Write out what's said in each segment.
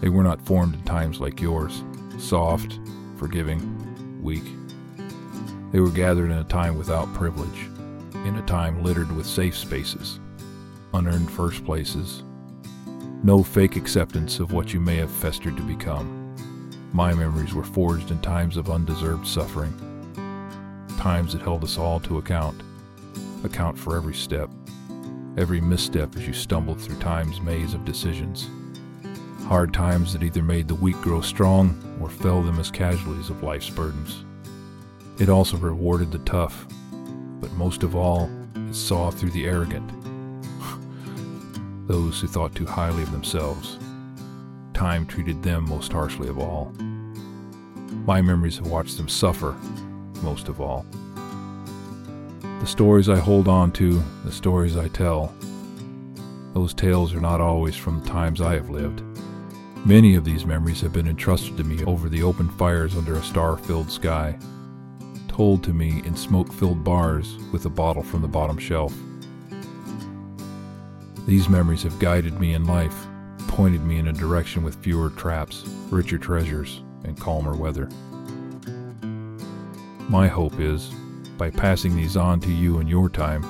They were not formed in times like yours, soft, forgiving, weak. They were gathered in a time without privilege, in a time littered with safe spaces, unearned first places, no fake acceptance of what you may have festered to become. My memories were forged in times of undeserved suffering, times that held us all to account, account for every step, every misstep as you stumbled through time's maze of decisions. Hard times that either made the weak grow strong or fell them as casualties of life's burdens. It also rewarded the tough, but most of all, it saw through the arrogant, those who thought too highly of themselves. Time treated them most harshly of all. My memories have watched them suffer most of all. The stories I hold on to, the stories I tell, those tales are not always from the times I have lived. Many of these memories have been entrusted to me over the open fires under a star filled sky, told to me in smoke filled bars with a bottle from the bottom shelf. These memories have guided me in life, pointed me in a direction with fewer traps, richer treasures, and calmer weather. My hope is, by passing these on to you in your time,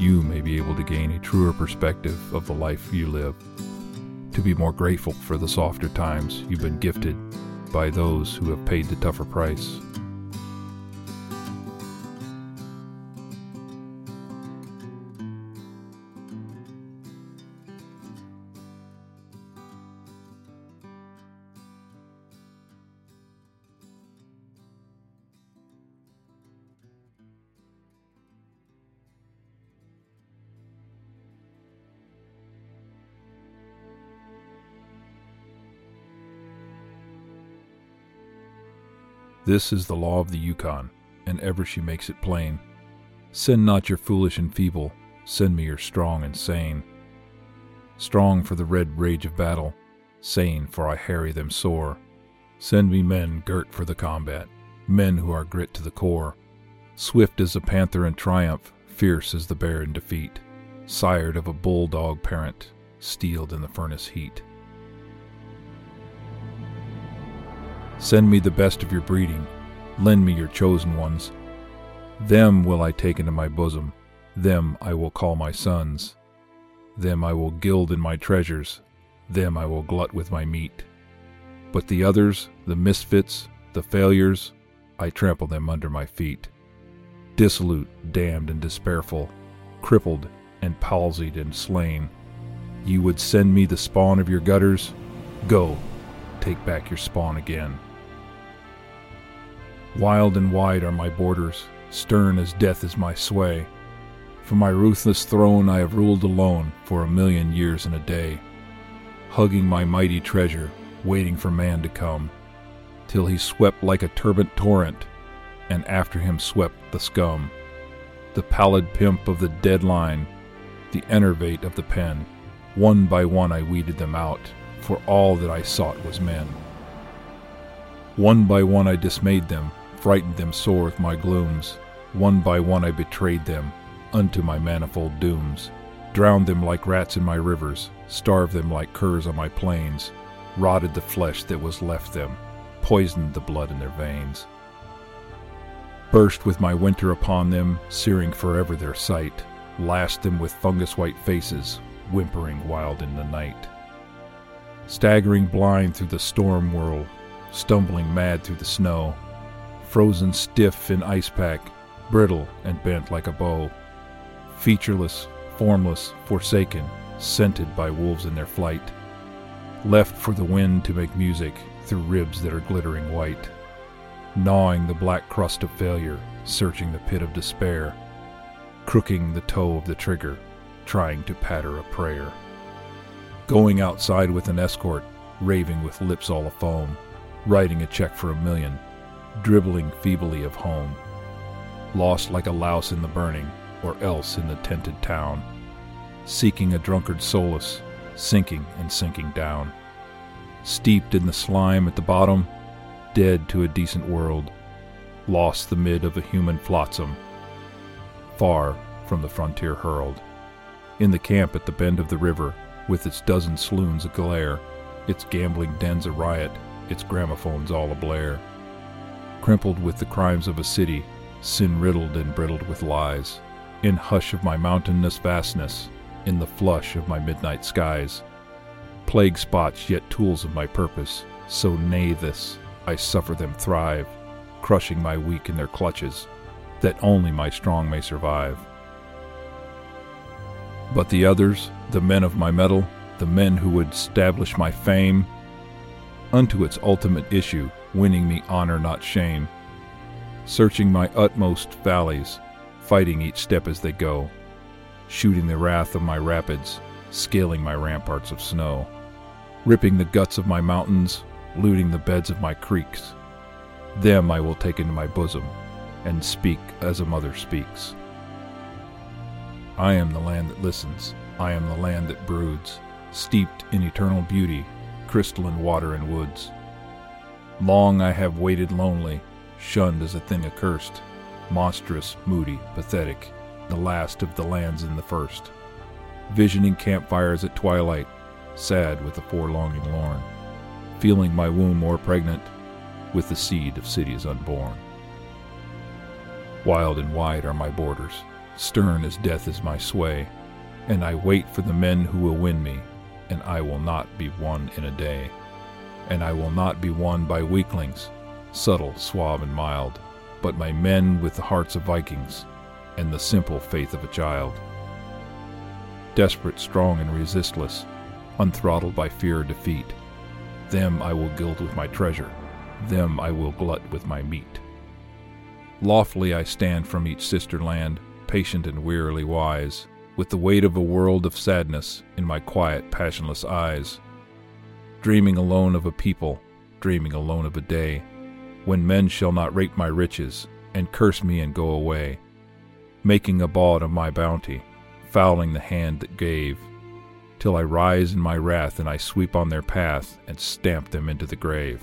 you may be able to gain a truer perspective of the life you live to be more grateful for the softer times you've been gifted by those who have paid the tougher price. This is the law of the Yukon, and ever she makes it plain. Send not your foolish and feeble, send me your strong and sane. Strong for the red rage of battle, sane for I harry them sore. Send me men girt for the combat, men who are grit to the core, swift as the panther in triumph, fierce as the bear in defeat, sired of a bulldog parent, steeled in the furnace heat. Send me the best of your breeding, lend me your chosen ones. Them will I take into my bosom, them I will call my sons. Them I will gild in my treasures, them I will glut with my meat. But the others, the misfits, the failures, I trample them under my feet. Dissolute, damned, and despairful, crippled, and palsied, and slain. You would send me the spawn of your gutters? Go, take back your spawn again. Wild and wide are my borders, stern as death is my sway. From my ruthless throne I have ruled alone for a million years and a day, hugging my mighty treasure, waiting for man to come, till he swept like a turbid torrent, and after him swept the scum, the pallid pimp of the dead line, the enervate of the pen. One by one I weeded them out, for all that I sought was men. One by one I dismayed them, frightened them sore with my glooms. One by one I betrayed them unto my manifold dooms, drowned them like rats in my rivers, starved them like curs on my plains, rotted the flesh that was left them, poisoned the blood in their veins. Burst with my winter upon them, searing forever their sight, lashed them with fungus white faces, whimpering wild in the night. Staggering blind through the storm whirl, stumbling mad through the snow, frozen stiff in ice pack, brittle and bent like a bow, featureless, formless, forsaken, scented by wolves in their flight, left for the wind to make music through ribs that are glittering white, gnawing the black crust of failure, searching the pit of despair, crooking the toe of the trigger, trying to patter a prayer. Going outside with an escort, raving with lips all afoam, writing a check for a million, dribbling feebly of home, lost like a louse in the burning, or else in the tented town, seeking a drunkard's solace, sinking and sinking down, steeped in the slime at the bottom, dead to a decent world, lost the mid of a human flotsam, far from the frontier hurled, in the camp at the bend of the river, with its dozen saloons aglare, its gambling dens a riot, its gramophones all ablare. Crimpled with the crimes of a city, sin riddled and brittled with lies, in hush of my mountainous vastness, in the flush of my midnight skies. Plague spots yet tools of my purpose, so nay this, I suffer them thrive, crushing my weak in their clutches, that only my strong may survive. But the others, the men of my mettle, the men who would establish my fame, unto its ultimate issue, winning me honor, not shame, searching my utmost valleys, fighting each step as they go, shooting the wrath of my rapids, scaling my ramparts of snow, ripping the guts of my mountains, looting the beds of my creeks. Them I will take into my bosom, and speak as a mother speaks. I am the land that listens, I am the land that broods, steeped in eternal beauty, crystalline water and woods. Long I have waited lonely, shunned as a thing accursed, monstrous, moody, pathetic, the last of the lands in the first. Visioning campfires at twilight, sad with the forelonging lorn, feeling my womb more pregnant with the seed of cities unborn. Wild and wide are my borders, stern as death is my sway, and I wait for the men who will win me, and I will not be won in a day. And I will not be won by weaklings, subtle, suave, and mild, but by men with the hearts of Vikings and the simple faith of a child. Desperate, strong, and resistless, unthrottled by fear or defeat, them I will gild with my treasure, them I will glut with my meat. Lawfully I stand from each sister land, patient and wearily wise, with the weight of a world of sadness in my quiet, passionless eyes. Dreaming alone of a people, dreaming alone of a day, when men shall not rape my riches, and curse me and go away, making a bawd of my bounty, fouling the hand that gave, till I rise in my wrath and I sweep on their path and stamp them into the grave.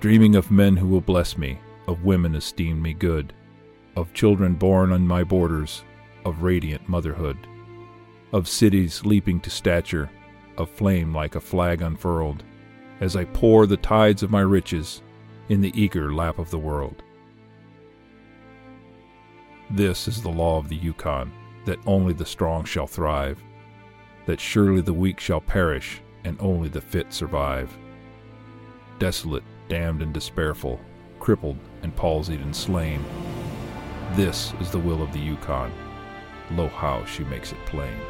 Dreaming of men who will bless me, of women esteem me good, of children born on my borders, of radiant motherhood, of cities leaping to stature, of flame like a flag unfurled, as I pour the tides of my riches in the eager lap of the world. This is the law of the Yukon, that only the strong shall thrive, that surely the weak shall perish, and only the fit survive. Desolate, damned, and despairful, crippled and palsied and slain. This is the will of the Yukon. Lo how she makes it plain.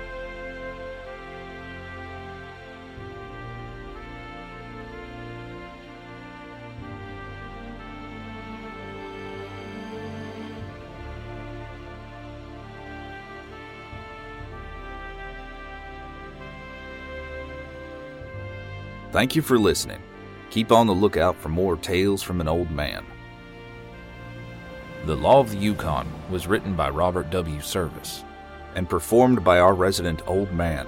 Thank you for listening. Keep on the lookout for more tales from an old man. The Law of the Yukon was written by Robert W. Service and performed by our resident old man.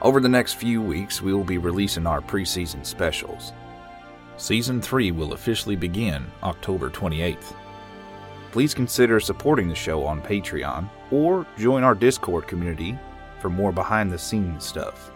Over the next few weeks, we will be releasing our preseason specials. Season 3 will officially begin October 28th. Please consider supporting the show on Patreon or join our Discord community for more behind the scenes stuff.